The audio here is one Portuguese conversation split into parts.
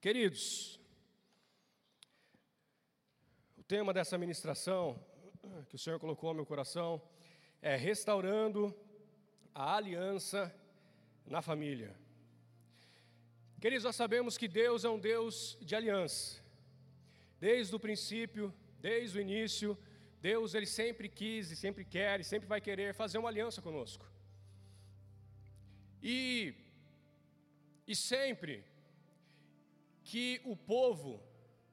Queridos, o tema dessa ministração que o Senhor colocou no meu coração é restaurando a aliança na família. Queridos, nós sabemos que Deus é um Deus de aliança. Desde o princípio, desde o início, Deus ele sempre quis e sempre quer e sempre vai querer fazer uma aliança conosco. E e sempre que o povo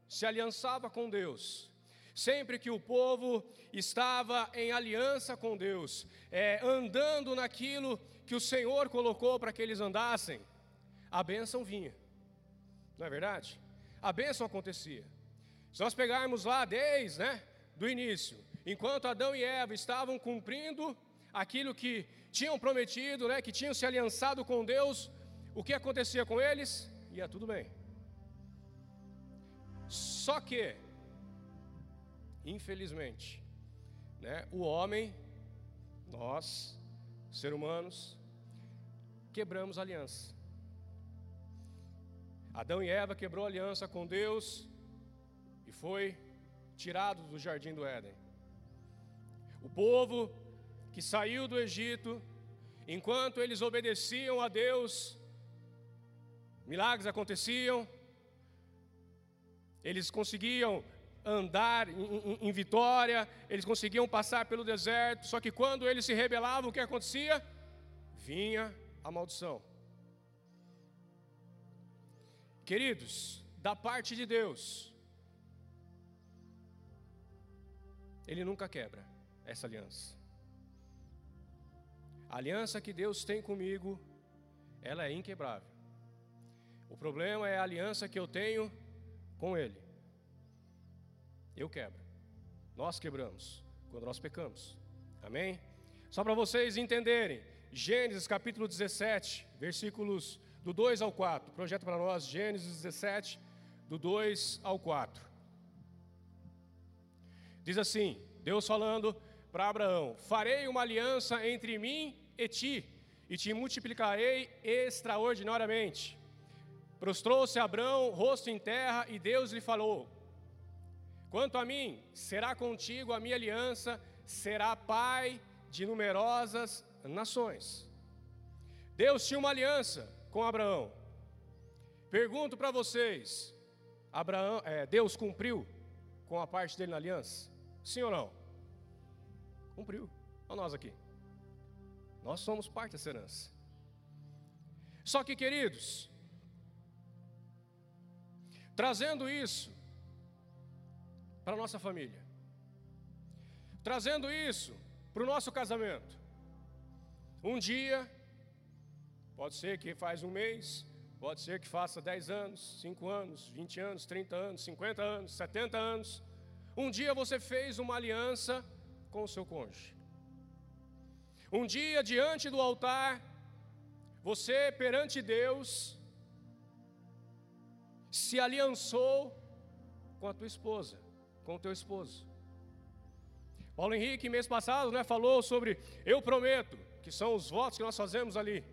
se aliançava com Deus, sempre que o povo estava em aliança com Deus, é, andando naquilo que o Senhor colocou para que eles andassem, a bênção vinha, não é verdade? A bênção acontecia. Se nós pegarmos lá desde né, do início, enquanto Adão e Eva estavam cumprindo aquilo que tinham prometido, né, que tinham se aliançado com Deus, o que acontecia com eles? Ia tudo bem. Só que, infelizmente, né, o homem, nós, seres humanos, quebramos aliança. Adão e Eva quebrou aliança com Deus e foi tirado do jardim do Éden. O povo que saiu do Egito, enquanto eles obedeciam a Deus, milagres aconteciam, eles conseguiam andar em, em, em, vitória, eles conseguiam passar pelo deserto, só que quando eles se rebelavam, o que acontecia? Vinha a maldição. Queridos, da parte de Deus, Ele nunca quebra essa aliança. A aliança que Deus tem comigo, ela é inquebrável. O problema é a aliança que eu tenho com Ele. Eu quebro. Nós quebramos quando nós pecamos. Amém? Só para vocês entenderem, Gênesis capítulo 17, versículos do 2 ao 4. Projeto para nós, Gênesis 17, do 2 ao 4. Diz assim: Deus falando para Abraão: Farei uma aliança entre mim e ti, e te multiplicarei extraordinariamente. Prostrou-se Abrão, rosto em terra, e Deus lhe falou: Quanto a mim, será contigo a minha aliança, será pai de numerosas nações. Deus tinha uma aliança com Abraão. Pergunto para vocês: Abraão, é, Deus cumpriu com a parte dele na aliança? Sim ou não? Cumpriu. Olha nós aqui. Nós somos parte dessa herança. Só que, queridos, trazendo isso para a nossa família, trazendo isso para o nosso casamento. Um dia, pode ser que faz um mês, pode ser que faça 10 anos, 5 anos, 20 anos, 30 anos, 50 anos, 70 anos. Um dia você fez uma aliança com o seu cônjuge. Um dia, diante do altar, você perante Deus, se aliançou com a tua esposa, com o teu esposo. Paulo Henrique, mês passado, né, falou sobre eu prometo, que são os votos que nós fazemos ali.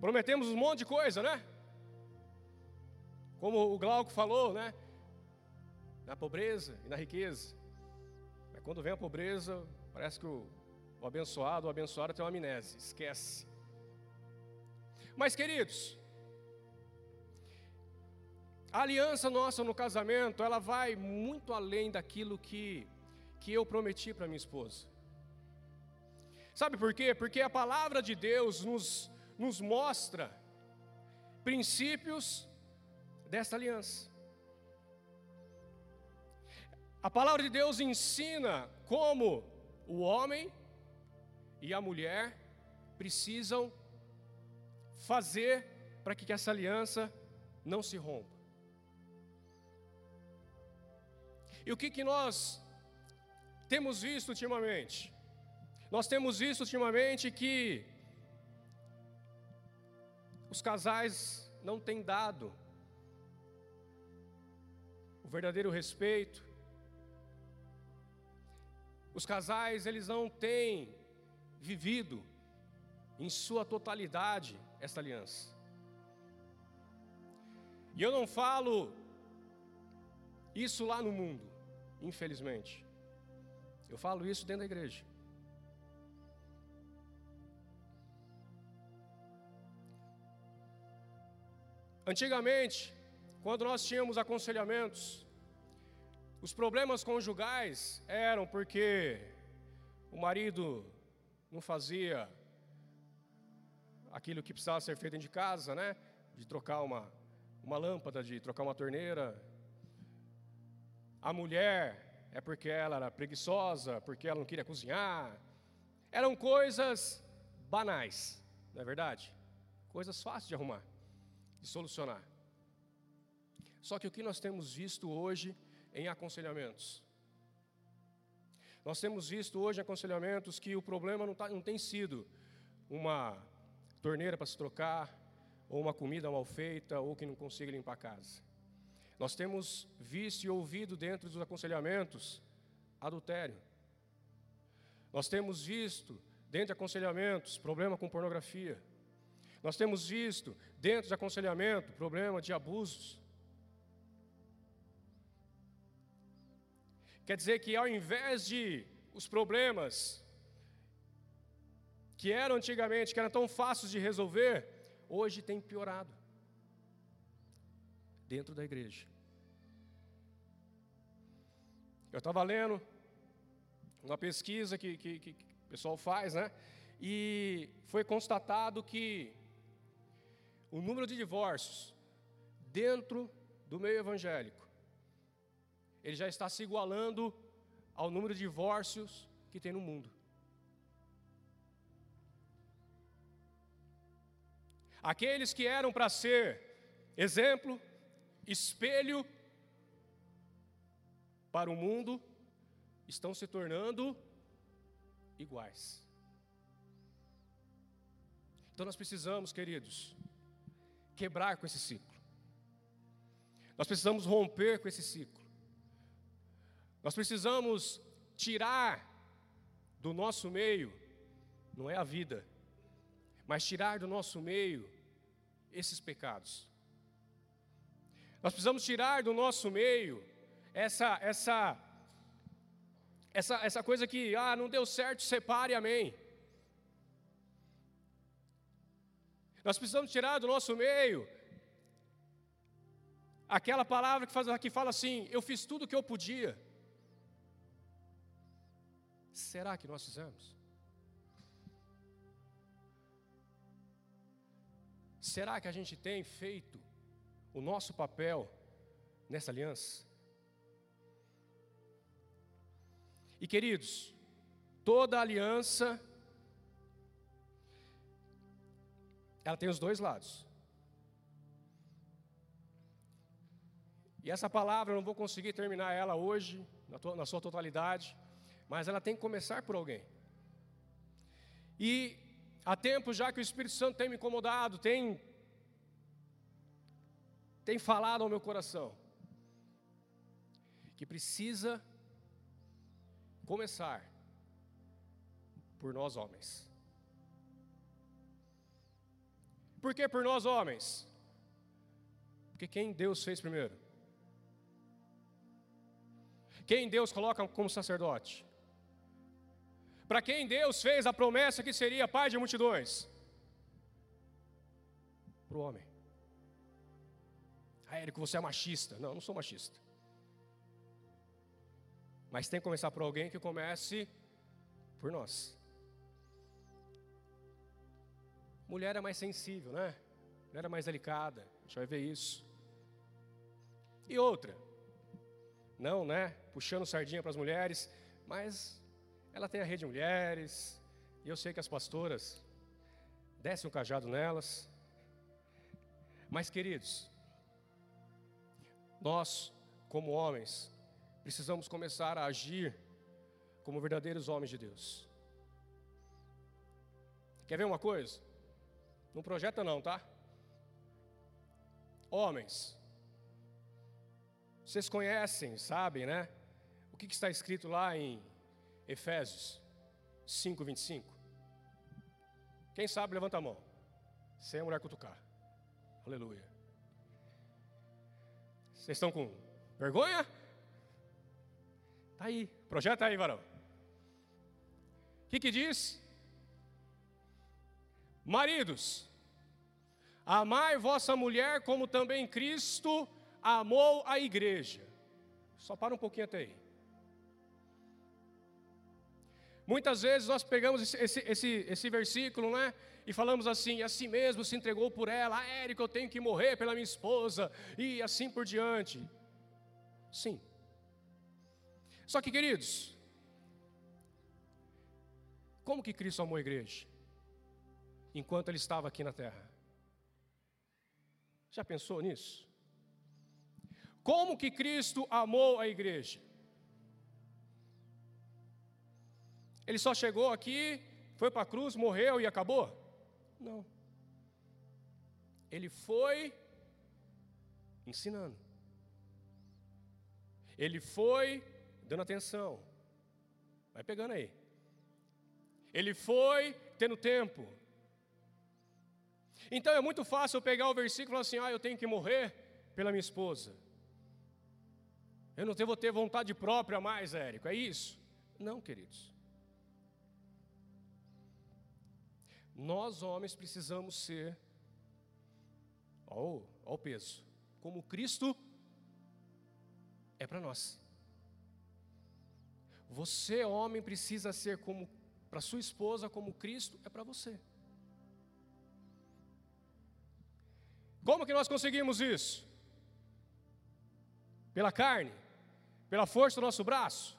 Prometemos um monte de coisa, né? Como o Glauco falou, né? Na pobreza e na riqueza. Mas quando vem a pobreza, parece que o, o abençoado, o abençoado tem uma amnésia, esquece. Mas, queridos, a aliança nossa no casamento, ela vai muito além daquilo que, que eu prometi para minha esposa. Sabe por quê? Porque a palavra de Deus nos, nos mostra princípios desta aliança. A palavra de Deus ensina como o homem e a mulher precisam fazer para que essa aliança não se rompa. E o que, que nós temos visto ultimamente? Nós temos visto ultimamente que os casais não têm dado o verdadeiro respeito. Os casais, eles não têm vivido em sua totalidade esta aliança. E eu não falo isso lá no mundo, infelizmente. Eu falo isso dentro da igreja. Antigamente, quando nós tínhamos aconselhamentos, os problemas conjugais eram porque o marido não fazia aquilo que precisava ser feito dentro de casa, né? De trocar uma, uma lâmpada, de trocar uma torneira. A mulher é porque ela era preguiçosa, porque ela não queria cozinhar. Eram coisas banais, não é verdade? Coisas fáceis de arrumar, de solucionar. Só que o que nós temos visto hoje em aconselhamentos? Nós temos visto hoje em aconselhamentos que o problema não, tá, não tem sido uma torneira para se trocar, ou uma comida mal feita, ou que não consiga limpar a casa. Nós temos visto e ouvido dentro dos aconselhamentos adultério. Nós temos visto dentro de aconselhamentos problema com pornografia. Nós temos visto dentro de aconselhamento problema de abusos. Quer dizer que ao invés de os problemas que eram antigamente, que eram tão fáceis de resolver, hoje tem piorado dentro da igreja. Eu estava lendo uma pesquisa que, que, que, o pessoal faz, né? E foi constatado que o número de divórcios dentro do meio evangélico, ele já está se igualando ao número de divórcios que tem no mundo. Aqueles que eram para ser exemplo, espelho para o mundo, estão se tornando iguais. Então nós precisamos, queridos, quebrar com esse ciclo. Nós precisamos romper com esse ciclo. Nós precisamos tirar do nosso meio, não é a vida, mas tirar do nosso meio esses pecados. Nós precisamos tirar do nosso meio essa essa essa essa coisa que ah, não deu certo, separe, amém. Nós precisamos tirar do nosso meio aquela palavra que, faz, que fala assim: eu fiz tudo o que eu podia. Será que nós fizemos? Será que a gente tem feito o nosso papel nessa aliança? E queridos, toda aliança ela tem os dois lados. E essa palavra eu não vou conseguir terminar ela hoje, na, sua totalidade, mas ela tem que começar por alguém. E há tempo já que o Espírito Santo tem me incomodado, tem, tem falado ao meu coração, que precisa começar por nós homens. Por que por nós homens? Porque quem Deus fez primeiro? Quem Deus coloca como sacerdote? Para quem Deus fez a promessa que seria pai de multidões? Para o homem. Ah, Érico, você é machista. Não, eu não sou machista. Mas tem que começar por alguém que comece por nós. Mulher é mais sensível, né? Mulher é mais delicada. A gente vai ver isso. E outra, não, né? Puxando sardinha para as mulheres, mas ela tem a rede de mulheres, e eu sei que as pastoras descem o cajado nelas. Mas, queridos, nós, como homens, precisamos começar a agir como verdadeiros homens de Deus. Quer ver uma coisa? Não projeta não, tá? Homens, vocês conhecem, sabem, né? O que, que está escrito lá em Efésios 5, 25? Quem sabe, levanta a mão. Sem a mulher cutucar. Aleluia. Vocês estão com vergonha? Tá aí, projeta aí, varão. O que, que diz? Maridos, amai vossa mulher como também Cristo amou a igreja. Só para um pouquinho até aí. Muitas vezes nós pegamos esse, esse, esse, esse versículo, né? E falamos assim, assim mesmo se entregou por ela, ah, Érico, eu tenho que morrer pela minha esposa, e assim por diante. Sim. Só que, queridos, como que Cristo amou a igreja? Enquanto ele estava aqui na terra. Já pensou nisso? Como que Cristo amou a igreja? Ele só chegou aqui, foi para a cruz, morreu e acabou? Não. Ele foi ensinando. Ele foi dando atenção. Vai pegando aí. Ele foi tendo tempo. Então é muito fácil eu pegar o versículo e falar assim: ah, eu tenho que morrer pela minha esposa. Eu não vou ter vontade própria mais, Érico, é isso? Não, queridos. Nós, homens, precisamos ser, olha o peso, como Cristo é para nós. Você, homem, precisa ser como para sua esposa, como Cristo é para você. Como que nós conseguimos isso? Pela carne? Pela força do nosso braço?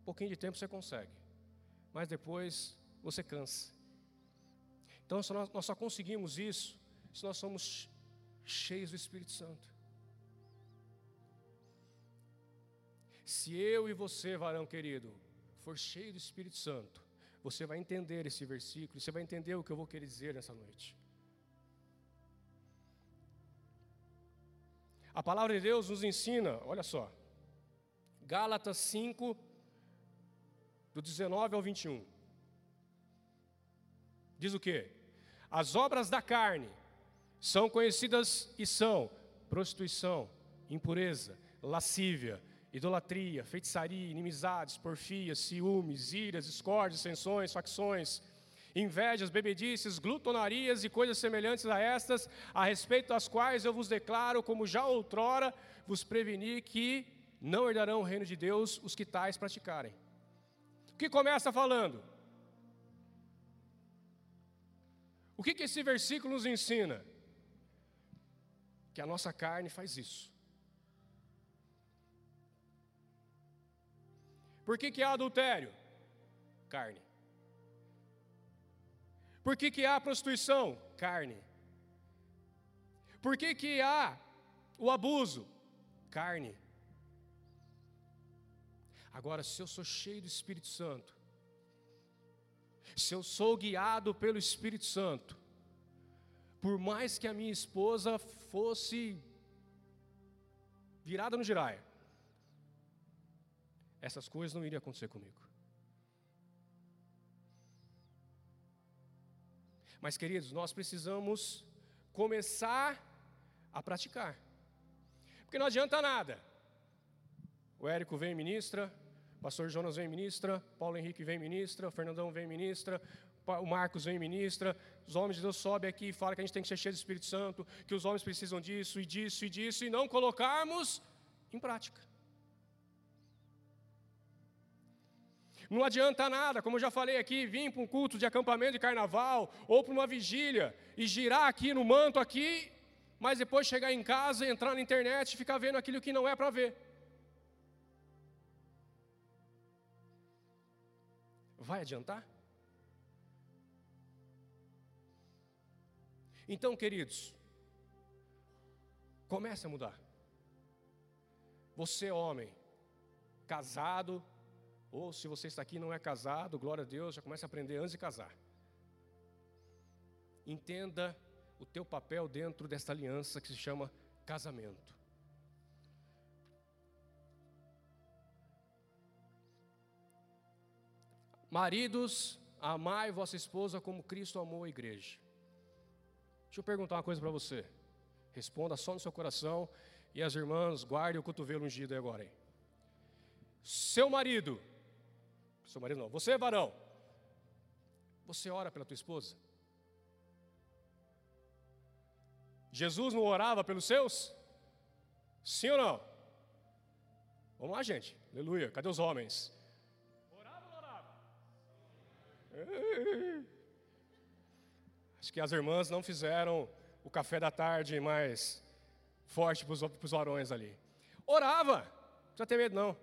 Um pouquinho de tempo você consegue, mas depois você cansa. Então nós só conseguimos isso se nós somos cheios do Espírito Santo. Se eu e você, varão querido, for cheio do Espírito Santo, você vai entender esse versículo, você vai entender o que eu vou querer dizer nessa noite. A palavra de Deus nos ensina, olha só, Gálatas 5, do 19 ao 21. Diz o que? As obras da carne são conhecidas e são prostituição, impureza, lascívia, idolatria, feitiçaria, inimizades, porfias, ciúmes, iras, discórdias, sensões, facções, invejas, bebedices, glutonarias e coisas semelhantes a estas, a respeito das quais eu vos declaro, como já outrora vos preveni, que não herdarão o reino de Deus os que tais praticarem. O que começa falando? O que, que esse versículo nos ensina? Que a nossa carne faz isso. Por que, que há adultério? Carne. Por que, que há prostituição? Carne. Por que, que há o abuso? Carne. Agora, se eu sou cheio do Espírito Santo, se eu sou guiado pelo Espírito Santo, por mais que a minha esposa fosse virada no giraia, essas coisas não iriam acontecer comigo. Mas, queridos, nós precisamos começar a praticar, porque não adianta nada. O Érico vem ministra, Pastor Jonas vem ministra, Paulo Henrique vem ministra, o Fernandão vem ministra, o Marcos vem ministra, os homens de Deus sobem aqui e falam que a gente tem que ser cheio do Espírito Santo, que os homens precisam disso e disso e disso, e não colocarmos em prática. Não adianta nada, como eu já falei aqui, vir para um culto de acampamento de carnaval ou para uma vigília e girar aqui no manto aqui, mas depois chegar em casa, entrar na internet e ficar vendo aquilo que não é para ver. Vai adiantar? Então, queridos, comece a mudar. Você, homem, casado, ou se você está aqui e não é casado, glória a Deus, já comece a aprender antes de casar. Entenda o teu papel dentro desta aliança que se chama casamento. Maridos, amai vossa esposa como Cristo amou a igreja. Deixa eu perguntar uma coisa para você. Responda só no seu coração e as irmãs guardem o cotovelo ungido agora. Hein? Seu marido, seu marido não, você varão, você ora pela tua esposa? Jesus não orava pelos seus? Sim ou não? Vamos lá, gente. Aleluia. Cadê os homens? Orava ou não orava? Acho que as irmãs não fizeram o café da tarde mais forte para os varões ali. Orava. Não precisa ter medo, não.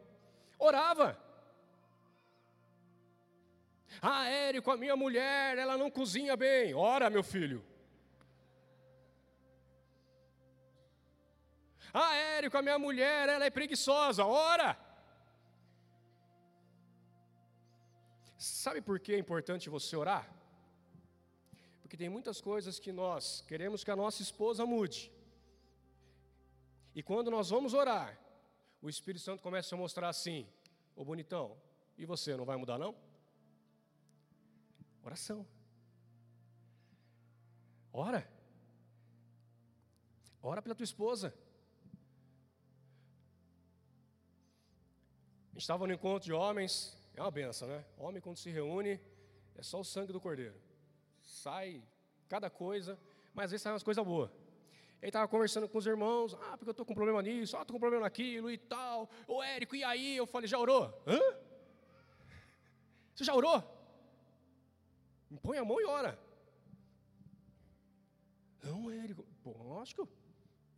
Orava. Ah, Érico, a minha mulher, ela não cozinha bem. Ora, meu filho. Ah, Érico, a minha mulher, ela é preguiçosa. Ora! Sabe por que é importante você orar? Porque tem muitas coisas que nós queremos que a nossa esposa mude. E quando nós vamos orar, o Espírito Santo começa a mostrar assim: Ô bonitão, e você não vai mudar não? Oração. Ora. Ora pela tua esposa. gente estava no encontro de homens, é uma benção, né? Homem, quando se reúne, é só o sangue do cordeiro. Sai cada coisa, mas às vezes sai umas coisas boas. Ele estava conversando com os irmãos, ah, porque eu estou com problema nisso, ah, estou com problema naquilo e tal. Ô Érico, e aí? Eu falei, já orou? Hã? Você já orou? Põe a mão e ora. Não, Érico, lógico,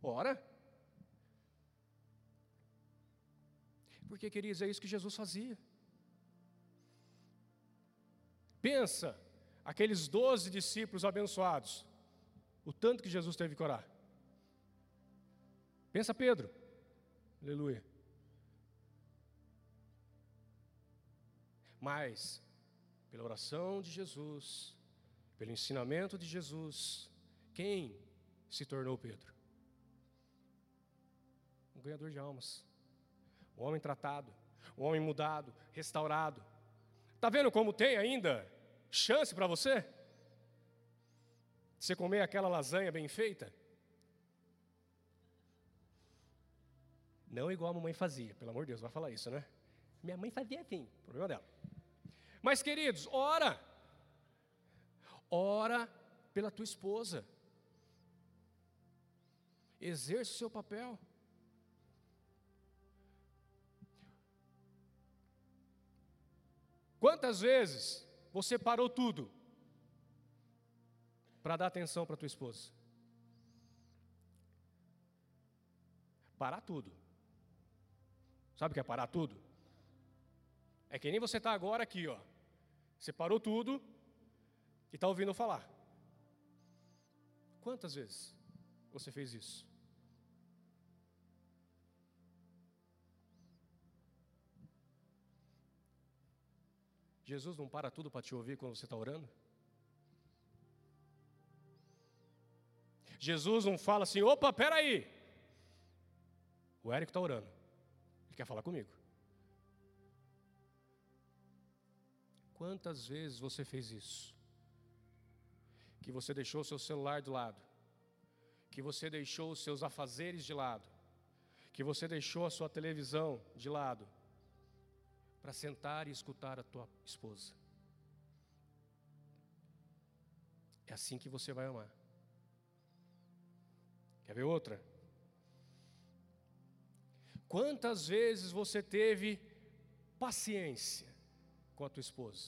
ora. Porque, queridos, é isso que Jesus fazia. Pensa, aqueles doze discípulos abençoados, o tanto que Jesus teve que orar. Pensa Pedro, aleluia. Mas, pela oração de Jesus, pelo ensinamento de Jesus, quem se tornou Pedro? Um ganhador de almas um homem tratado, um homem mudado, restaurado. Está vendo como tem ainda chance para você? Você comer aquela lasanha bem feita? Não igual a mamãe fazia, pelo amor de Deus, vai falar isso, né? Minha mãe fazia assim, problema dela. Mas queridos, ora. Ora pela tua esposa. Exerça o seu papel. Quantas vezes você parou tudo para dar atenção para tua esposa? Parar tudo. Sabe o que é parar tudo? É que nem você está agora aqui, ó. Você parou tudo e está ouvindo falar. Quantas vezes você fez isso? Jesus não para tudo para te ouvir quando você está orando? Jesus não fala assim: opa, peraí. O Érico está orando, ele quer falar comigo. Quantas vezes você fez isso? Que você deixou o seu celular de lado, que você deixou os seus afazeres de lado, que você deixou a sua televisão de lado, para sentar e escutar a tua esposa. É assim que você vai amar. Quer ver outra? Quantas vezes você teve paciência com a tua esposa?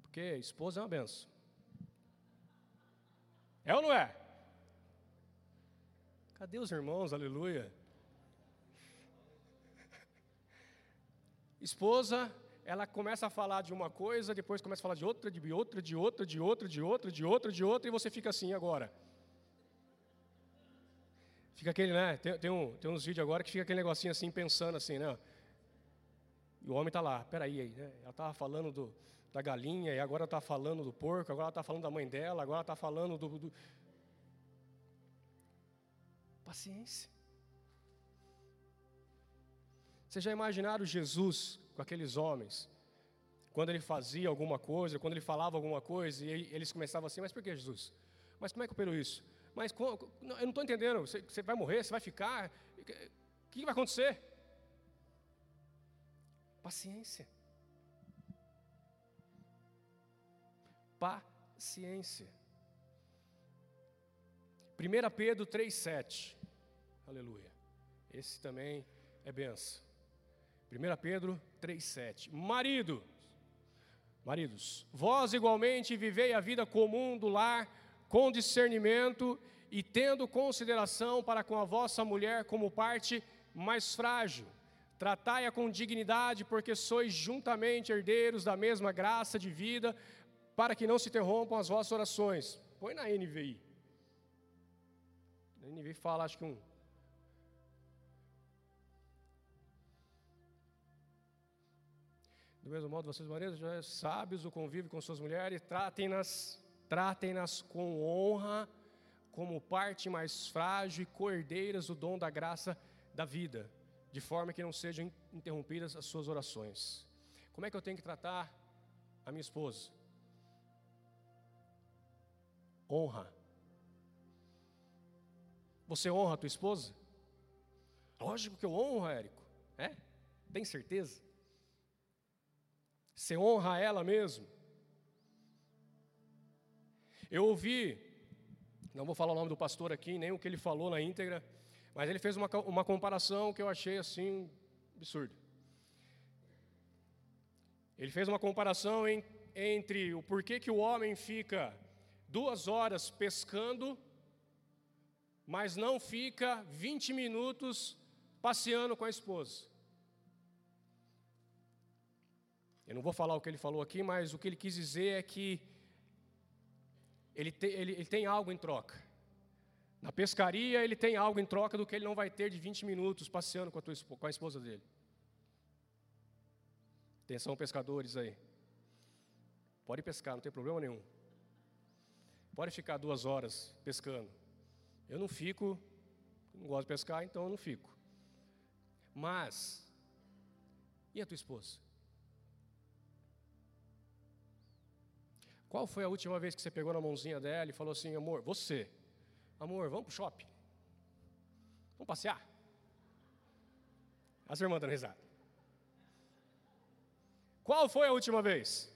Porque esposa é uma benção. É ou não é? Cadê os irmãos? Aleluia. Esposa, ela começa a falar de uma coisa, depois começa a falar de outra, de outra, de outra, de outra, de outra, de outra, de outra, e você fica assim agora. Fica aquele, né? Tem, tem, um, tem uns vídeos agora que fica aquele negocinho assim, pensando assim, né? E o homem está lá, peraí, aí, né? ela estava falando do, da galinha, e agora está falando do porco, agora está falando da mãe dela, agora está falando do, do. Paciência. Vocês já imaginaram Jesus com aqueles homens, quando ele fazia alguma coisa, quando ele falava alguma coisa, e eles começavam assim: Mas por que, Jesus? Mas como é que eu opero isso? Mas eu não estou entendendo. Você, você, vai morrer? Você vai ficar? O que vai acontecer? Paciência. Paciência. 1 Pedro 3,7. Aleluia. Esse também é benção. 1 Pedro 3,7. Marido, maridos, vós igualmente vivei a vida comum do lar com discernimento e tendo consideração para com a vossa mulher como parte mais frágil. Tratai-a com dignidade, porque sois juntamente herdeiros da mesma graça de vida, para que não se interrompam as vossas orações. Põe na NVI. A NVI fala, acho que um. Do mesmo modo, vocês, maridos, já sábios, o convívio com suas mulheres, tratem-nas Tratem-nas com honra, como parte mais frágil e cordeiras do dom da graça da vida, de forma que não sejam interrompidas as suas orações. Como é que eu tenho que tratar a minha esposa? Honra. Você honra a tua esposa? Lógico que eu honro, Érico. É? Tem certeza? Você honra ela mesmo? Eu ouvi, não vou falar o nome do pastor aqui, nem o que ele falou na íntegra, mas ele fez uma, uma comparação que eu achei assim absurdo. Ele fez uma comparação em, entre o porquê que o homem fica duas horas pescando, mas não fica 20 minutos passeando com a esposa. Eu não vou falar o que ele falou aqui, mas o que ele quis dizer é que ele, te, ele, ele tem algo em troca. Na pescaria, ele tem algo em troca do que ele não vai ter de 20 minutos passeando com a, tua, com a esposa dele. Atenção, pescadores aí. Pode pescar, não tem problema nenhum. Pode ficar duas horas pescando. Eu não fico, não gosto de pescar, então eu não fico. Mas, e a tua esposa? Qual foi a última vez que você pegou na mãozinha dela e falou assim, amor, você, amor, vamos para o shopping? Vamos passear? As irmãs dando risada. Qual foi a última vez?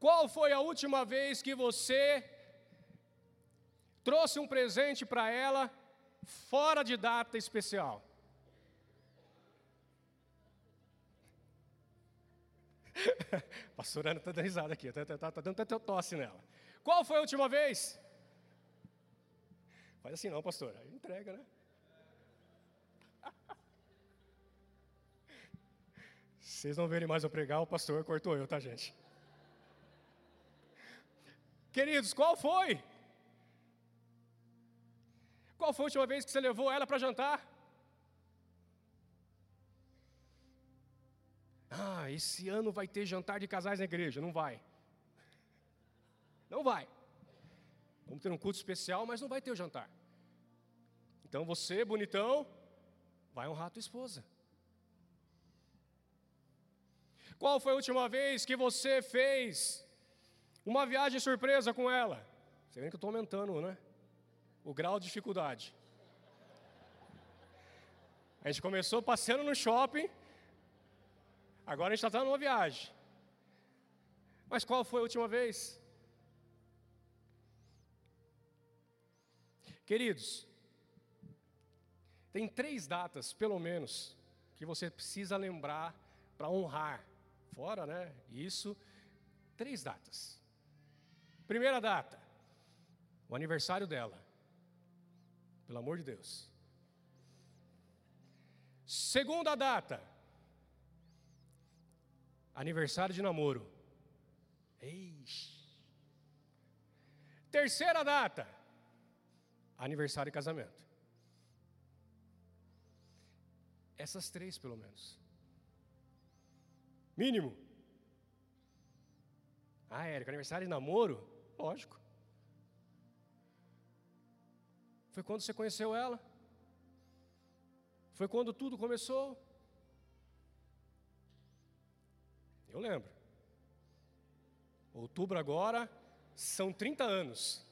Qual foi a última vez que você trouxe um presente para ela fora de data especial? Pastor Ana está dando risada aqui, está tá, tá, tá dando até tosse nela. Qual foi a última vez? Faz assim não, pastor, aí entrega, né? Vocês não verem mais eu pregar, o pastor cortou eu, tá, gente? Queridos, qual foi? Qual foi a última vez que você levou ela para jantar? Ah, esse ano vai ter jantar de casais na igreja. Não vai. Não vai. Vamos ter um culto especial, mas não vai ter o jantar. Então você, bonitão, vai honrar a tua esposa. Qual foi a última vez que você fez uma viagem surpresa com ela? Você vê que eu estou aumentando, né? O grau de dificuldade. A gente começou passeando no shopping, Agora a gente está numa viagem. Mas qual foi a última vez? Queridos, tem três datas, pelo menos, que você precisa lembrar para honrar. Fora, né? Isso, três datas. Primeira data, o aniversário dela. Pelo amor de Deus. Segunda data, Aniversário de namoro. Terceira data. Aniversário de casamento. Essas três, pelo menos. Mínimo. Ah, Érico, aniversário de namoro? Lógico. Foi quando você conheceu ela? Foi quando tudo começou? Eu lembro. Outubro agora são 30 anos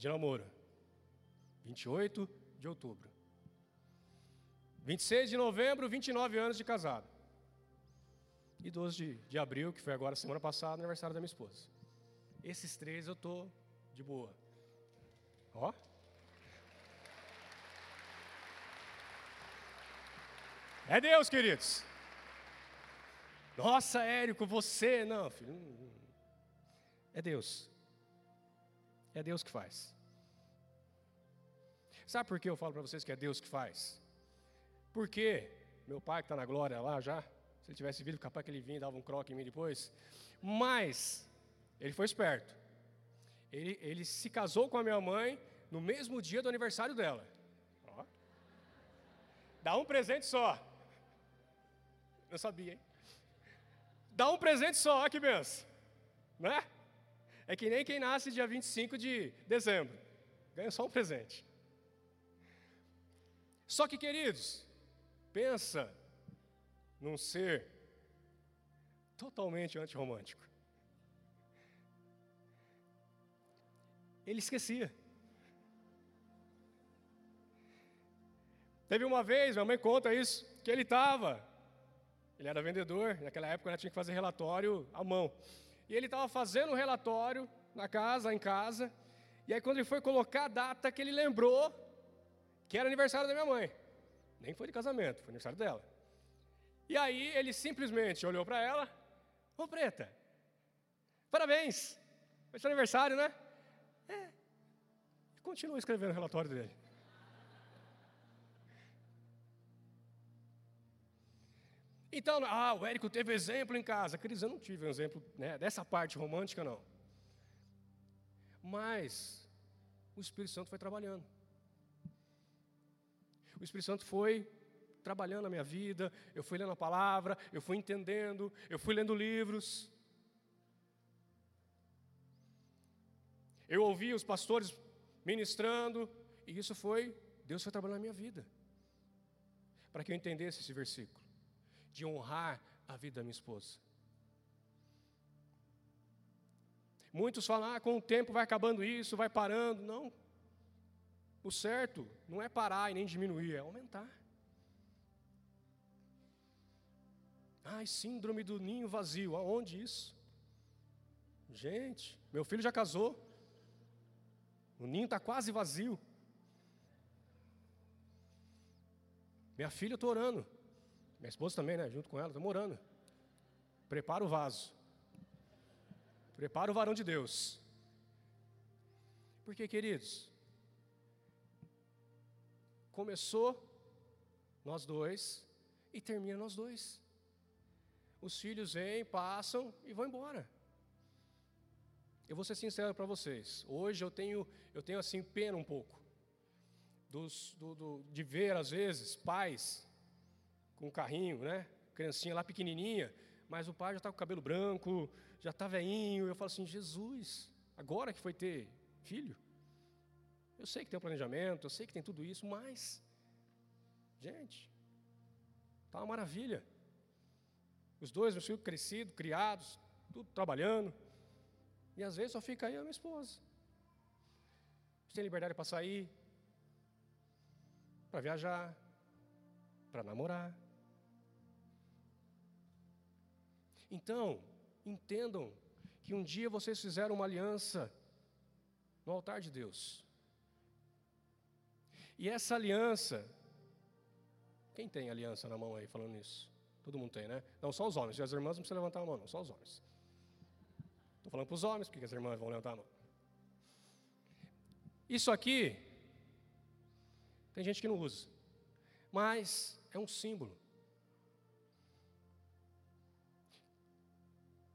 de namoro. 28 de outubro. 26 de novembro, 29 anos de casado. E 12 de, de abril, que foi agora semana passada, aniversário da minha esposa. Esses três eu tô de boa. Ó. É Deus, queridos. Nossa, Érico, você. Não, filho. É Deus. É Deus que faz. Sabe por que eu falo para vocês que é Deus que faz? Porque meu pai que está na glória lá já, se ele tivesse vindo, capaz que ele vinha e dava um croque em mim depois. Mas ele foi esperto. Ele, ele se casou com a minha mãe no mesmo dia do aniversário dela. Ó. Dá um presente só. Não sabia, hein? Dá um presente só, que benção. Né? É que nem quem nasce dia 25 de dezembro. Ganha só um presente. Só que, queridos, pensa num ser totalmente antirromântico. Ele esquecia. Teve uma vez, minha mãe conta isso, que ele estava, ele era vendedor, naquela época tinha que fazer relatório à mão. E ele estava fazendo o relatório na casa, em casa, e aí quando ele foi colocar a data que ele lembrou que era aniversário da minha mãe. Nem foi de casamento, foi aniversário dela. E aí ele simplesmente olhou para ela, ô preta, parabéns, foi seu aniversário, né? É. E escrevendo o relatório dele. Então, ah, o Érico teve exemplo em casa. Cris, eu não tive um exemplo né, dessa parte romântica, não. Mas o Espírito Santo foi trabalhando. O Espírito Santo foi trabalhando na minha vida, eu fui lendo a palavra, eu fui entendendo, eu fui lendo livros. Eu ouvi os pastores ministrando, e isso foi, Deus foi trabalhando na minha vida. Para que eu entendesse esse versículo, de honrar a vida da minha esposa. Muitos falam, ah, com o tempo vai acabando isso, vai parando. Não. O certo não é parar e nem diminuir, é aumentar. Ai, síndrome do ninho vazio, aonde isso? Gente, meu filho já casou, o ninho está quase vazio. Minha filha, eu estou orando, minha esposa também, né? Junto com ela, estamos orando. Prepara o vaso, prepara o varão de Deus. Porque, queridos, começou nós dois e termina nós dois. Os filhos vêm, passam e vão embora. Eu vou ser sincero para vocês. Hoje eu tenho, eu tenho assim pena um pouco dos, do, do, de ver às vezes pais com um carrinho, né? Criancinha lá pequenininha, mas o pai já está com o cabelo branco, já está veinho. Eu falo assim, Jesus, agora que foi ter filho, eu sei que tem um planejamento, eu sei que tem tudo isso, mas, gente, está uma maravilha. Os dois, meus filhos crescidos, criados, tudo trabalhando. E às vezes só fica aí a minha esposa. Tem liberdade para sair, para viajar, para namorar. Então, entendam que um dia vocês fizeram uma aliança no altar de Deus. E essa aliança, quem tem aliança na mão aí falando isso? Todo mundo tem, né? Não, só os homens. E as irmãs não precisam levantar a mão, não, só os homens. Estou falando para os homens, porque as irmãs vão levantar a mão. Isso aqui, tem gente que não usa, mas é um símbolo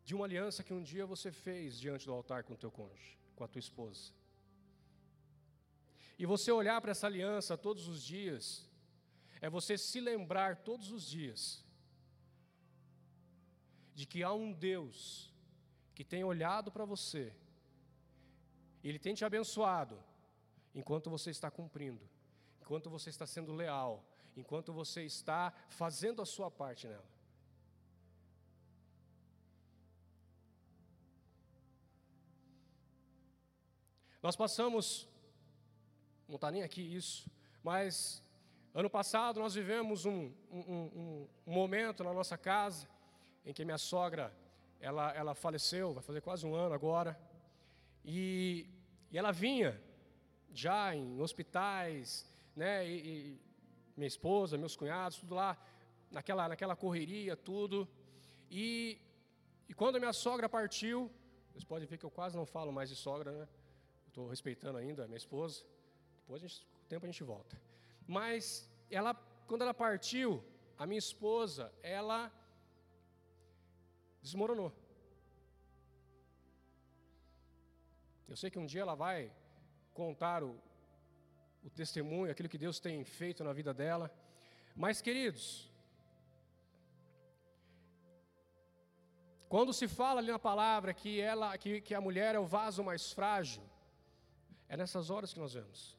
de uma aliança que um dia você fez diante do altar com o teu cônjuge, com a tua esposa. E você olhar para essa aliança todos os dias, é você se lembrar todos os dias de que há um Deus que tem olhado para você, Ele tem te abençoado, enquanto você está cumprindo, enquanto você está sendo leal, enquanto você está fazendo a sua parte nela. Nós passamos, não está nem aqui isso, mas ano passado nós vivemos um, um, um, um, momento na nossa casa em que minha sogra ela, ela faleceu, vai fazer quase um ano agora, e, e ela vinha já em hospitais, né, e, e minha esposa, meus cunhados, tudo lá, naquela, naquela correria, tudo, e, e quando minha sogra partiu, vocês podem ver que eu quase não falo mais de sogra, né? Estou respeitando ainda a minha esposa. Depois, a gente, o tempo, a gente volta. Mas, ela, quando ela partiu, a minha esposa, ela desmoronou. Eu sei que um dia ela vai contar o, o testemunho, aquilo que Deus tem feito na vida dela. Mas, queridos, quando se fala ali na palavra que, ela, que, que a mulher é o vaso mais frágil, é nessas horas que nós vemos.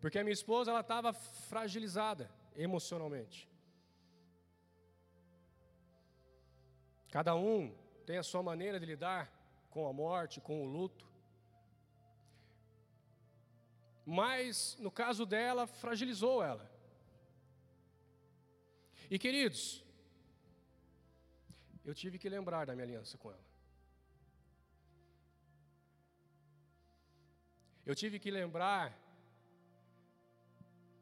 Porque a minha esposa ela estava fragilizada emocionalmente. Cada um tem a sua maneira de lidar com a morte, com o luto. Mas no caso dela, fragilizou ela. E queridos, eu tive que lembrar da minha aliança com ela. Eu tive que lembrar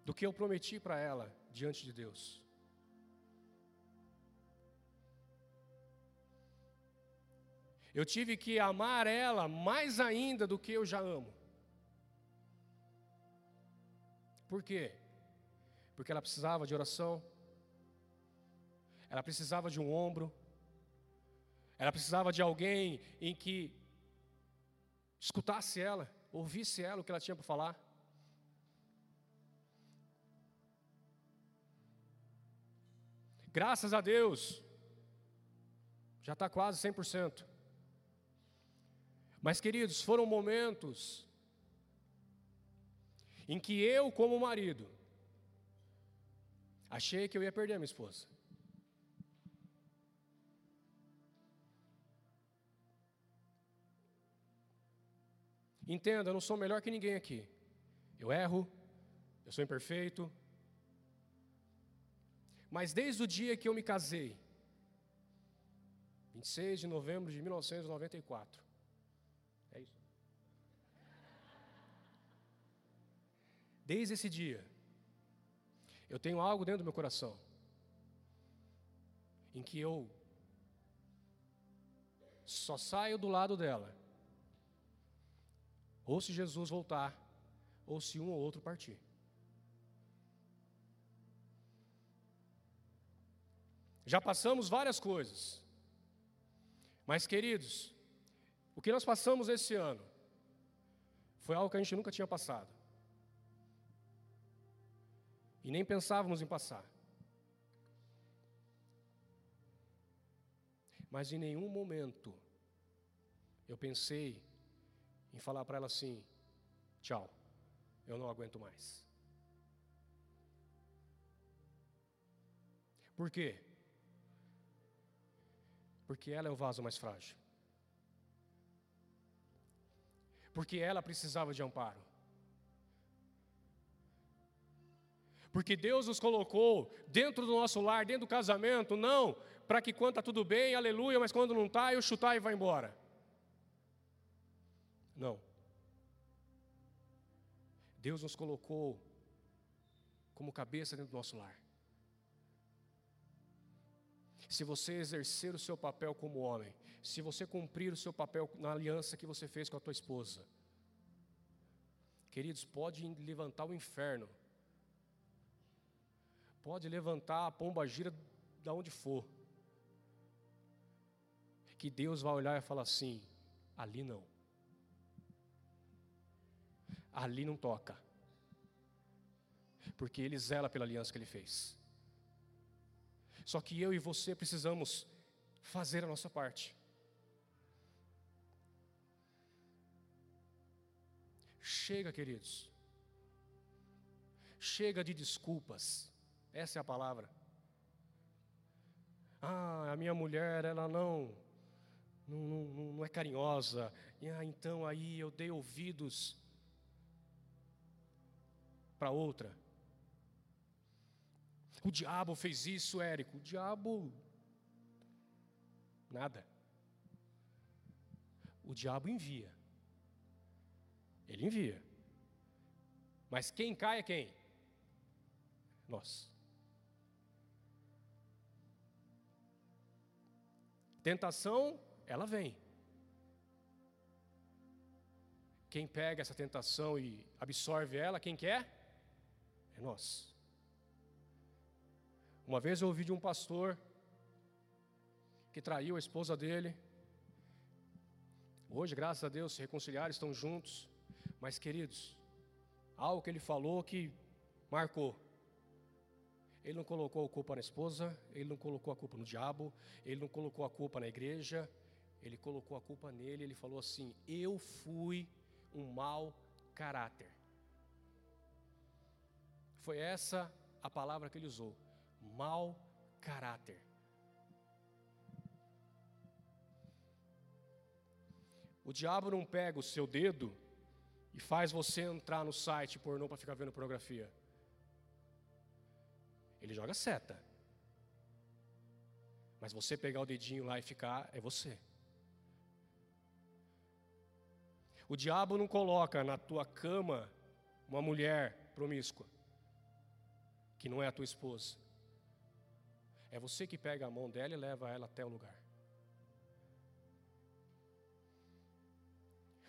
do que eu prometi para ela diante de Deus. Eu tive que amar ela mais ainda do que eu já amo. Por quê? Porque ela precisava de oração, ela precisava de um ombro, ela precisava de alguém em que escutasse ela ouvisse ela o que ela tinha para falar. Graças a Deus, já está quase 100%. Mas, queridos, foram momentos em que eu, como marido, achei que eu ia perder a minha esposa. Entenda, eu não sou melhor que ninguém aqui. Eu erro, eu sou imperfeito. Mas desde o dia que eu me casei, 26 de novembro de 1994, é isso. Desde esse dia, eu tenho algo dentro do meu coração, em que eu só saio do lado dela ou se Jesus voltar, ou se um ou outro partir. Já passamos várias coisas. Mas, queridos, o que nós passamos esse ano foi algo que a gente nunca tinha passado. E nem pensávamos em passar. Mas em nenhum momento eu pensei em falar para ela assim: tchau, eu não aguento mais. Por quê? Porque ela é o vaso mais frágil. Porque ela precisava de amparo. Porque Deus nos colocou dentro do nosso lar, dentro do casamento, não para que quando está tudo bem, aleluia, mas quando não está, eu chutar e vai embora. Não. Deus nos colocou como cabeça dentro do nosso lar. Se você exercer o seu papel como homem, se você cumprir o seu papel na aliança que você fez com a tua esposa, queridos, pode levantar o inferno, pode levantar a pomba gira da onde for, que Deus vai olhar e falar assim: ali não ali não toca. Porque ele zela pela aliança que ele fez. Só que eu e você precisamos fazer a nossa parte. Chega, queridos. Chega de desculpas. Essa é a palavra. Ah, a minha mulher, ela não não, não, não é carinhosa. E, ah, então aí eu dei ouvidos para outra. O diabo fez isso, Érico. O diabo. Nada. O diabo envia. Ele envia. Mas quem cai é quem? Nós. Tentação, ela vem. Quem pega essa tentação e absorve ela, quem quer? É nós. Uma vez eu ouvi de um pastor que traiu a esposa dele. Hoje, graças a Deus, se reconciliaram, estão juntos. Mas, queridos, algo que ele falou que marcou. Ele não colocou a culpa na esposa, ele não colocou a culpa no diabo, ele não colocou a culpa na igreja, ele colocou a culpa nele. Ele falou assim: Eu fui um mau caráter. Foi essa a palavra que ele usou: mau caráter. O diabo não pega o seu dedo e faz você entrar no site pornô para ficar vendo pornografia. Ele joga seta. Mas você pegar o dedinho lá e ficar, é você. O diabo não coloca na tua cama uma mulher promíscua, que não é a tua esposa. É você que pega a mão dela e leva ela até o lugar.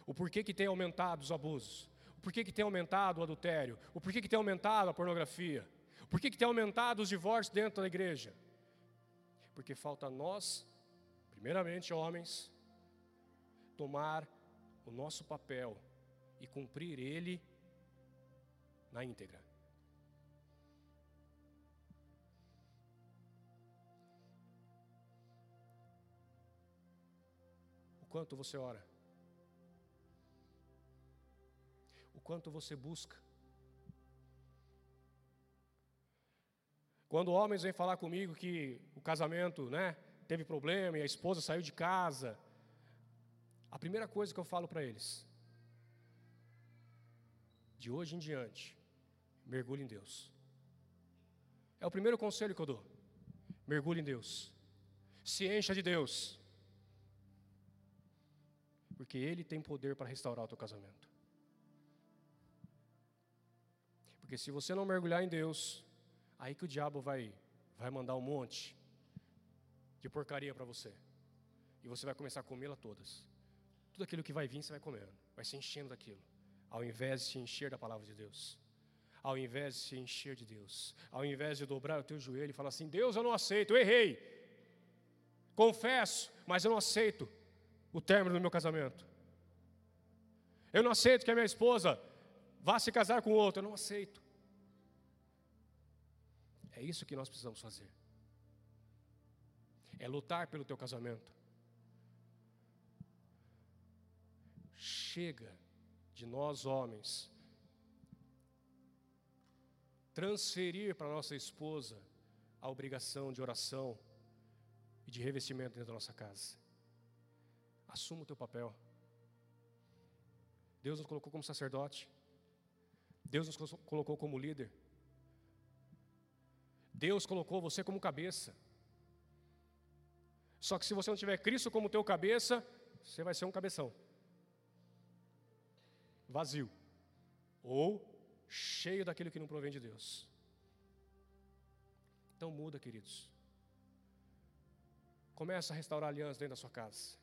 O porquê que tem aumentado os abusos? O porquê que tem aumentado o adultério? O porquê que tem aumentado a pornografia? O porquê que tem aumentado os divórcios dentro da igreja? Porque falta nós, primeiramente homens, tomar o nosso papel e cumprir ele na íntegra. Quanto você ora? o quanto você busca. Quando homens vêm falar comigo que o casamento, né, teve problema e a esposa saiu de casa, a primeira coisa que eu falo para eles, de hoje em diante, mergulhe em Deus. É o primeiro conselho que eu dou. Mergulhe em Deus. Se encha de Deus. Porque Ele tem poder para restaurar o teu casamento. Porque se você não mergulhar em Deus, aí que o diabo vai, vai mandar um monte de porcaria para você. E você vai começar a comê-la todas. Tudo aquilo que vai vir, você vai comendo. Vai se enchendo daquilo. Ao invés de se encher da palavra de Deus. Ao invés de se encher de Deus. Ao invés de dobrar o teu joelho e falar assim: Deus, eu não aceito, eu errei. Confesso, mas eu não aceito o término do meu casamento. Eu não aceito que a minha esposa vá se casar com outro. Eu não aceito. É isso que nós precisamos fazer. É lutar pelo teu casamento. Chega de nós homens transferir para nossa esposa a obrigação de oração e de revestimento dentro da nossa casa. Assuma o teu papel. Deus nos colocou como sacerdote. Deus nos colocou como líder. Deus colocou você como cabeça. Só que se você não tiver Cristo como teu cabeça, você vai ser um cabeção. Vazio. Ou cheio daquilo que não provém de Deus. Então muda, queridos. Começa a restaurar aliança dentro da sua casa.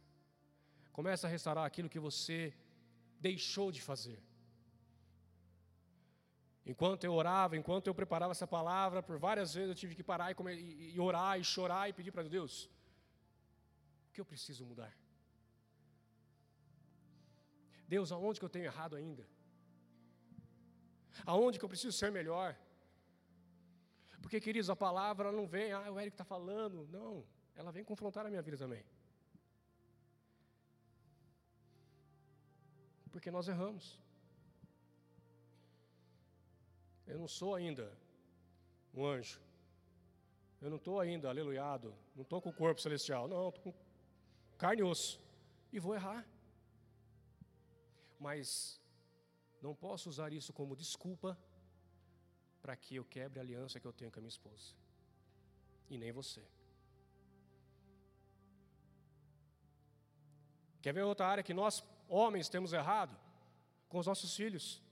Começa a restaurar aquilo que você deixou de fazer. Enquanto eu orava, enquanto eu preparava essa palavra, por várias vezes eu tive que parar e, comer, e, orar, e chorar, e pedir para Deus: o que eu preciso mudar? Deus, aonde que eu tenho errado ainda? Aonde que eu preciso ser melhor? Porque, queridos, a palavra não vem, ah, o Eric está falando. Não, ela vem confrontar a minha vida também. Porque nós erramos. Eu não sou ainda um anjo. Eu não estou ainda aleluiado. Não estou com o corpo celestial. Não, estou com carne e osso. e vou errar. Mas não posso usar isso como desculpa para que eu quebre a aliança que eu tenho com a minha esposa. E nem você. Quer ver outra área que nós, homens, temos errado? Com os nossos filhos.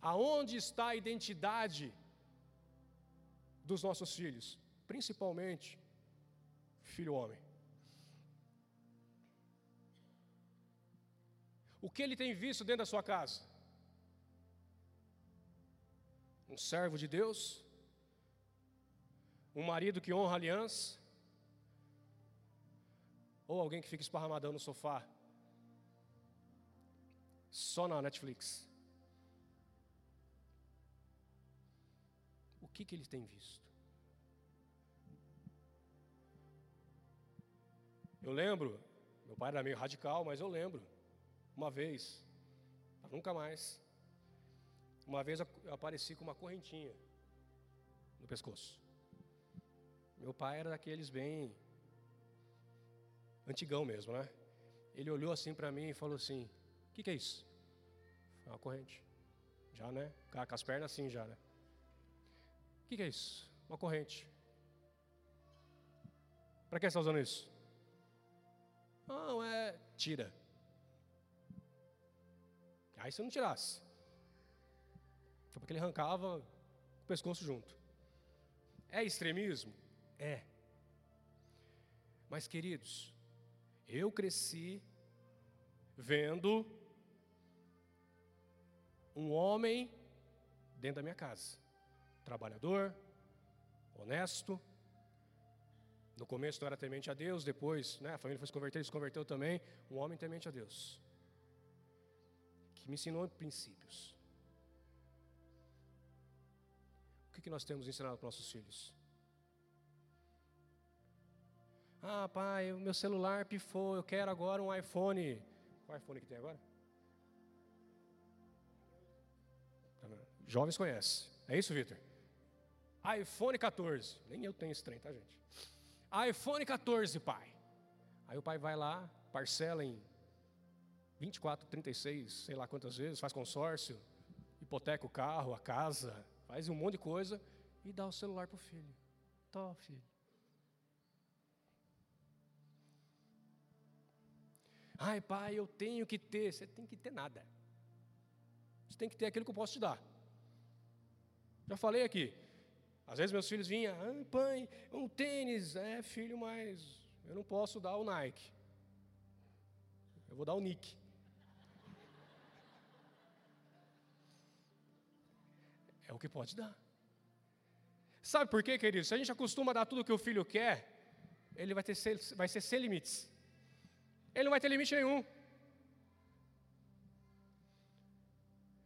Aonde está a identidade dos nossos filhos? Principalmente, filho homem. O que ele tem visto dentro da sua casa? Um servo de Deus? Um marido que honra a aliança? Ou alguém que fica esparramadão no sofá? Só na Netflix? O que, que ele tem visto? Eu lembro, meu pai era meio radical, mas eu lembro uma vez, nunca mais. Uma vez eu apareci com uma correntinha no pescoço. Meu pai era daqueles bem antigão mesmo, né? Ele olhou assim para mim e falou assim: "O que, que é isso?" Uma corrente. Já, né? Com as pernas assim já, né? O que, que é isso? Uma corrente. Para que você está usando isso? Não, é. Tira. Aí se não tirasse. Foi porque ele arrancava o pescoço junto. É extremismo? É. Mas, queridos, eu cresci vendo um homem dentro da minha casa, trabalhador, honesto. No começo não era temente a Deus, depois né, a família foi se converter, ele se converteu também. Um homem temente a Deus que me ensinou princípios. O que, que nós temos ensinado para nossos filhos? Ah, pai, o meu celular pifou, eu quero agora um iPhone. Qual iPhone que tem agora? Jovens conhecem. É isso, Vitor? iPhone 14. Nem eu tenho esse trem, tá, gente? iPhone 14, pai. Aí o pai vai lá, parcela em 24, 36, sei lá quantas vezes, faz consórcio, hipoteca o carro, a casa, faz um monte de coisa e dá o celular para o filho. Tó, filho. Ai, pai, eu tenho que ter. Você tem que ter nada. Você tem que ter aquilo que eu posso te dar. Já falei aqui. Às vezes meus filhos vinham, ah, pai, um tênis. É, filho, mas eu não posso dar o Nike. Eu vou dar o Nick. É o que pode dar. Sabe por quê, querido? Se a gente acostuma a dar tudo o que o filho quer, ele vai, ter, vai ser sem limites. Ele não vai ter limite nenhum.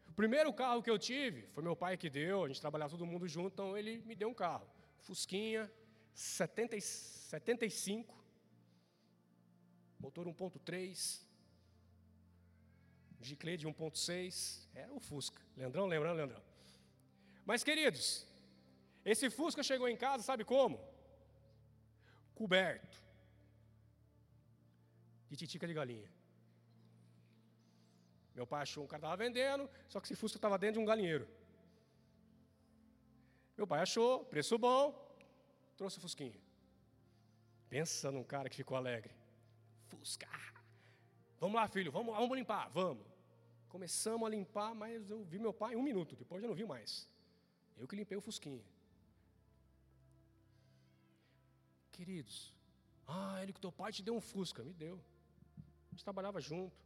O primeiro carro que eu tive foi meu pai que deu, a gente trabalhava todo mundo junto, então ele me deu um carro. Fusquinha, 70, 75, motor 1.3, Giclê de 1.6, era o Fusca. Leandrão, lembrando, Leandrão. Mas, queridos, esse Fusca chegou em casa, sabe como? Coberto titica de galinha. Meu pai achou um cara estava vendendo, só que esse Fusca estava dentro de um galinheiro. Meu pai achou, preço bom, trouxe o Fusquinha. Pensa num cara que ficou alegre. Fusca. Vamos lá, filho, vamos, vamos limpar, vamos. Começamos a limpar, mas eu vi meu pai um minuto, depois já não vi mais. Eu que limpei o fusquinha. Queridos, ah, ele que teu pai te deu um fusca, me deu. Gente trabalhava junto,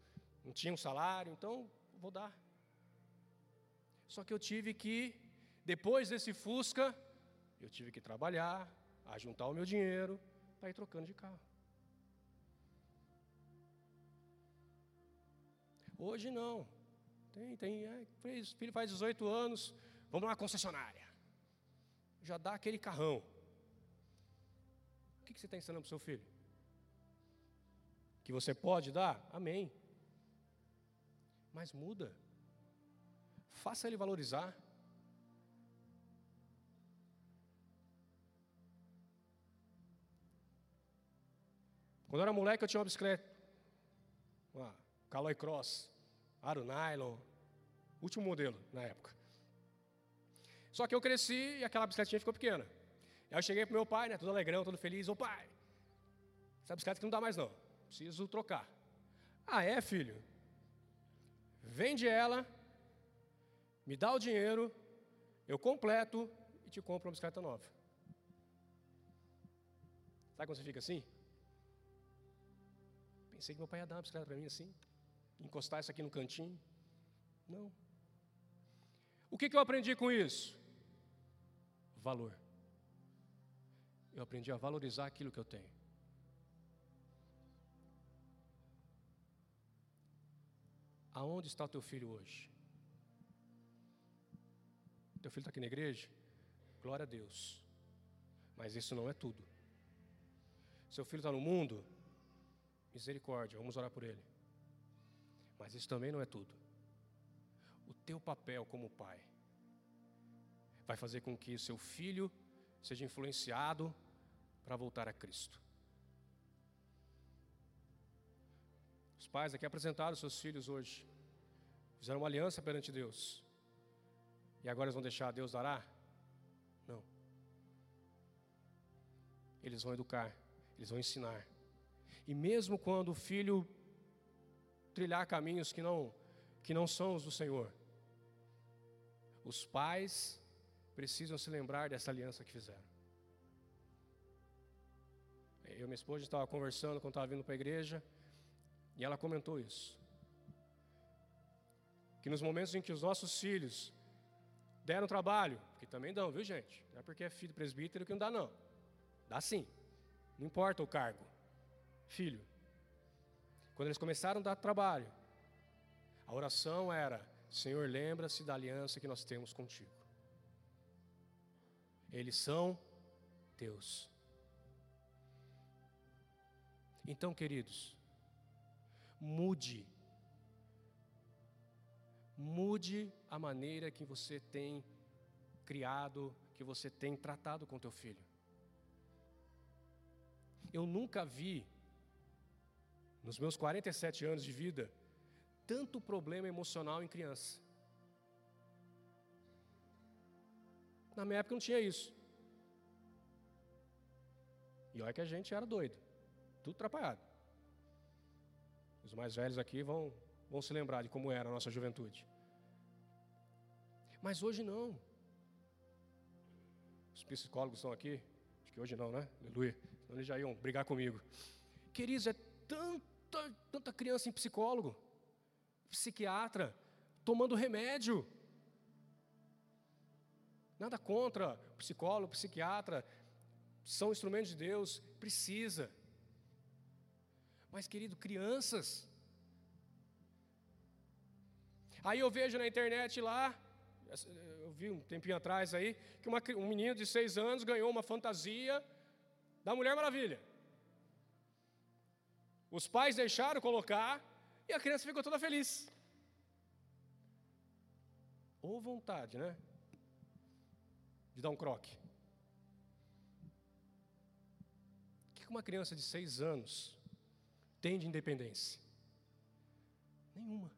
não tinha um salário, então vou dar. Só que eu tive que, depois desse fusca, eu tive que trabalhar, ajuntar o meu dinheiro para ir trocando de carro. Hoje não. Tem, tem, é, filho faz 18 anos, Vamos lá, concessionária. Já dá aquele carrão. O que você está ensinando para o seu filho? Que você pode dar? Amém. Mas muda. Faça ele valorizar. Quando eu era moleque, eu tinha uma bicicleta. Uma Caloi Cross, aro nylon, último modelo na época. Só que eu cresci e aquela bicicletinha ficou pequena. Aí eu cheguei pro meu pai, né, todo alegrão, todo feliz. Ô pai, essa bicicleta que não dá mais não, preciso trocar. Ah, é, filho? Vende ela, me dá o dinheiro, eu completo e te compro uma bicicleta nova. Sabe quando você fica assim? Pensei que meu pai ia dar uma bicicleta para mim assim, encostar isso aqui no cantinho. Não. O que, que eu aprendi com isso? Valor. Eu aprendi a valorizar aquilo que eu tenho. Aonde está teu filho hoje? Teu filho está aqui na igreja? Glória a Deus. Mas isso não é tudo. Seu filho está no mundo? Misericórdia, vamos orar por ele. Mas isso também não é tudo. O teu papel como pai vai fazer com que seu filho seja influenciado para voltar a Cristo. Pais aqui apresentaram seus filhos hoje, fizeram uma aliança perante Deus, e agora eles vão deixar Deus dará? Não. Eles vão educar, eles vão ensinar. E mesmo quando o filho trilhar caminhos que não que não são os do Senhor, os pais precisam se lembrar dessa aliança que fizeram. Eu e minha esposa estava conversando quando estava vindo para a igreja, e ela comentou isso. Que nos momentos em que os nossos filhos deram trabalho, que também dão, viu gente? Não é porque é filho presbítero que não dá, não. Dá sim. Não importa o cargo. Filho. Quando eles começaram a dar trabalho, a oração era: Senhor, lembra-se da aliança que nós temos contigo. Eles são Deus. Então, queridos, mude. Mude a maneira que você tem criado, que você tem tratado com teu filho. Eu nunca vi, nos meus 47 anos de vida, tanto problema emocional em criança. Na minha época não tinha isso. E olha que a gente era doido, tudo atrapalhado. Os mais velhos aqui vão, vão se lembrar de como era a nossa juventude. Mas hoje não. Os psicólogos estão aqui, acho que hoje não, né? Aleluia. Senão eles já iam brigar comigo. Queridos, é tanta, tanta criança em psicólogo, psiquiatra, tomando remédio. Nada contra psicólogo, psiquiatra, são instrumentos de Deus, precisa. Mas, querido, crianças. Aí eu vejo na internet lá, eu vi um tempinho atrás aí, que uma, um menino de seis anos ganhou uma fantasia da Mulher Maravilha. Os pais deixaram colocar e a criança ficou toda feliz. Ou vontade, né? de dar um croque? O que uma criança de seis anos tem de independência? Nenhuma.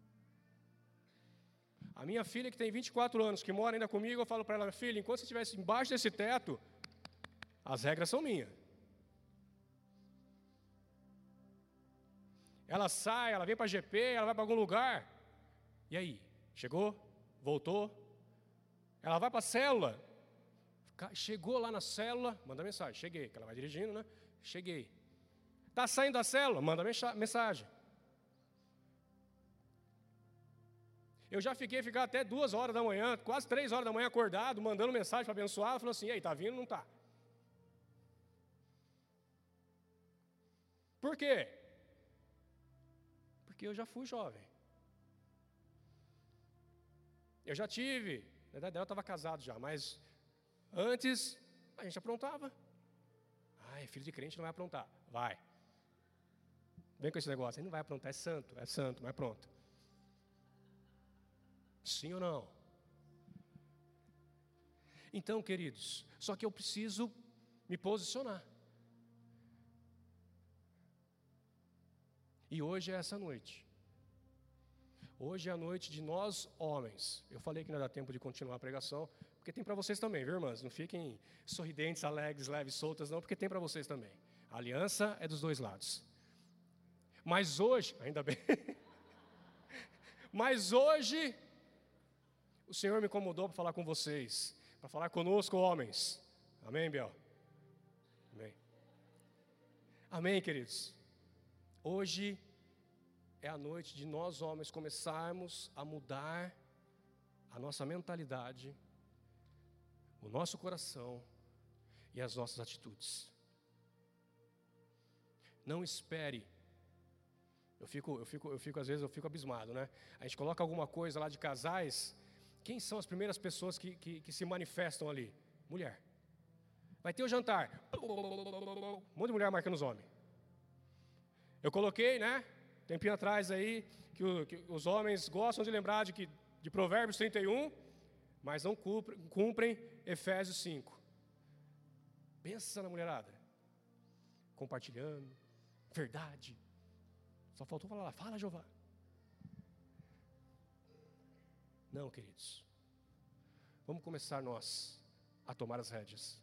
A minha filha, que tem 24 anos, que mora ainda comigo, eu falo para ela, filha, enquanto você estivesse embaixo desse teto, as regras são minhas. Ela sai, ela vem para GP, ela vai para algum lugar. E aí? Chegou? Voltou? Ela vai para a célula. Chegou lá na célula, manda mensagem. Cheguei, que ela vai dirigindo, né? Cheguei. Está saindo da célula? Manda mensagem. Eu já fiquei ficar até duas horas da manhã, quase três horas da manhã acordado, mandando mensagem para abençoar. Falou assim: e aí, tá vindo não tá? Por quê? Porque eu já fui jovem. Eu já tive, na verdade eu estava casado já, mas Antes, a gente aprontava. Ai, filho de crente não vai aprontar. Vai. Vem com esse negócio. Ele não vai aprontar, é santo, é santo, mas pronto. Sim ou não? Então, queridos, só que eu preciso me posicionar. E hoje é essa noite. Hoje é a noite de nós homens. Eu falei que não dá tempo de continuar a pregação, porque tem para vocês também, viu, irmãs? Não fiquem sorridentes, alegres, leves, soltas, não, porque tem para vocês também. A aliança é dos dois lados. Mas hoje, ainda bem. Mas hoje, o Senhor me incomodou para falar com vocês, para falar conosco, homens. Amém, Biel? Amém. Amém, queridos. Hoje é a noite de nós, homens, começarmos a mudar a nossa mentalidade, o nosso coração e as nossas atitudes. Não espere eu fico, eu fico, eu fico, às vezes, eu fico abismado, né? A gente coloca alguma coisa lá de casais. Quem são as primeiras pessoas que, que, que se manifestam ali? Mulher. Vai ter o jantar. Um monte de mulher marcando os homens. Eu coloquei, né? Tempinho atrás aí, que, o, que os homens gostam de lembrar de, que, de Provérbios 31, mas não cumprem, cumprem Efésios 5. Pensa na mulherada. Compartilhando, verdade, só faltou falar lá, fala Jeová. Não, queridos. Vamos começar nós a tomar as rédeas.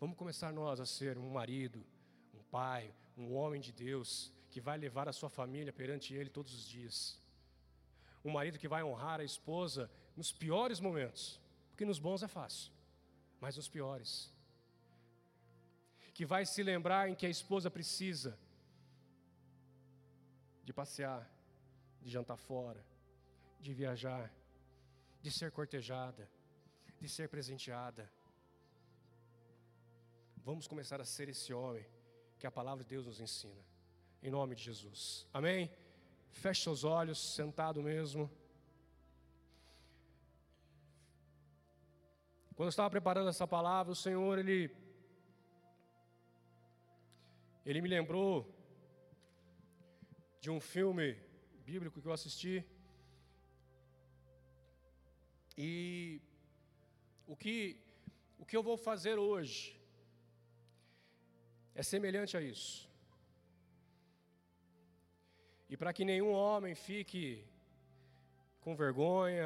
Vamos começar nós a ser um marido, um pai, um homem de Deus que vai levar a sua família perante Ele todos os dias. Um marido que vai honrar a esposa nos piores momentos, porque nos bons é fácil, mas nos piores. Que vai se lembrar em que a esposa precisa de passear, de jantar fora, de viajar, de ser cortejada, de ser presenteada. Vamos começar a ser esse homem que a palavra de Deus nos ensina. Em nome de Jesus. Amém? Feche seus olhos, sentado mesmo. Quando eu estava preparando essa palavra, o Senhor, Ele, Ele me lembrou de um filme bíblico que eu assisti. E o que, o que eu vou fazer hoje é semelhante a isso. E para que nenhum homem fique com vergonha